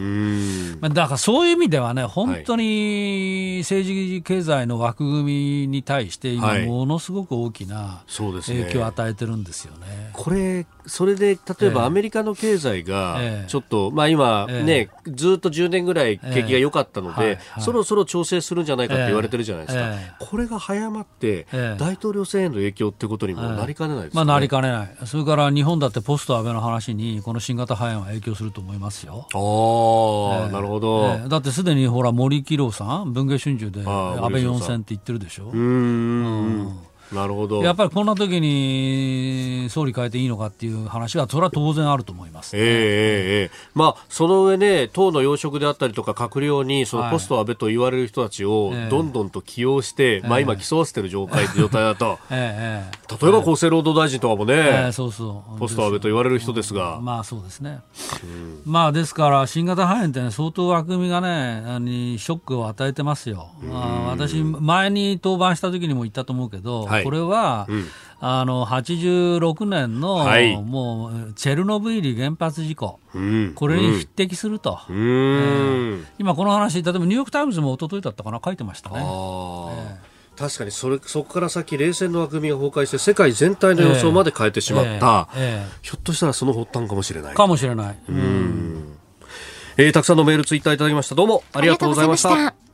だからそういう意味ではね、本当に政治経済の枠組みに対して、今、ものすごく大きな影響を与えてるんですよね。ね。これそれで例えばアメリカの経済がちょっと、まあ、今、ねずっと10年ぐらい景気が良かったので、そろそろ調整するんじゃないかって言われてるじゃないですか、これが早まって、大統領選への影響ってことにもなりかねないです、ね、まあ、なりかねない、それから日本だってポスト安倍の話に、この新型肺炎は影響すると思いますよ。あなるほど、だってすでにほら森喜朗さん、文藝春秋で安倍4選って言ってるでしょ。うん。うんなるほど。やっぱりこんな時に総理変えていいのかっていう話は、それは当然あると思います、ね、えー、えー、まあ、その上ね、党の要職であったりとか、閣僚にそのポスト安倍と言われる人たちをどんどんと起用して、まあ、今、競わせてる状態状態だと、(laughs) えー、例えば厚生労働大臣とかもね、えー、そうそう。ポスト安倍と言われる人ですが。まあそうですね、うん、まあですから、新型肺炎って、ね、相当枠組みがね、にショックを与えてますよ。あ私、前に登板した時にも言ったと思うけど、はいこれは、うん、あの86年の、はい、もうチェルノブイリ原発事故、うん、これに匹敵すると、うん、えー、今、この話、例えばニューヨーク・タイムズも一昨日だったかな、書いてましたね。確かにそれそこから先冷戦の枠組みが崩壊して世界全体の予想まで変えてしまった、えーえー、ひょっとしたらその発端かもしれない。かもしれない。うん、えー、たくさんのメールツイッターいただきました。どうもありがとうございました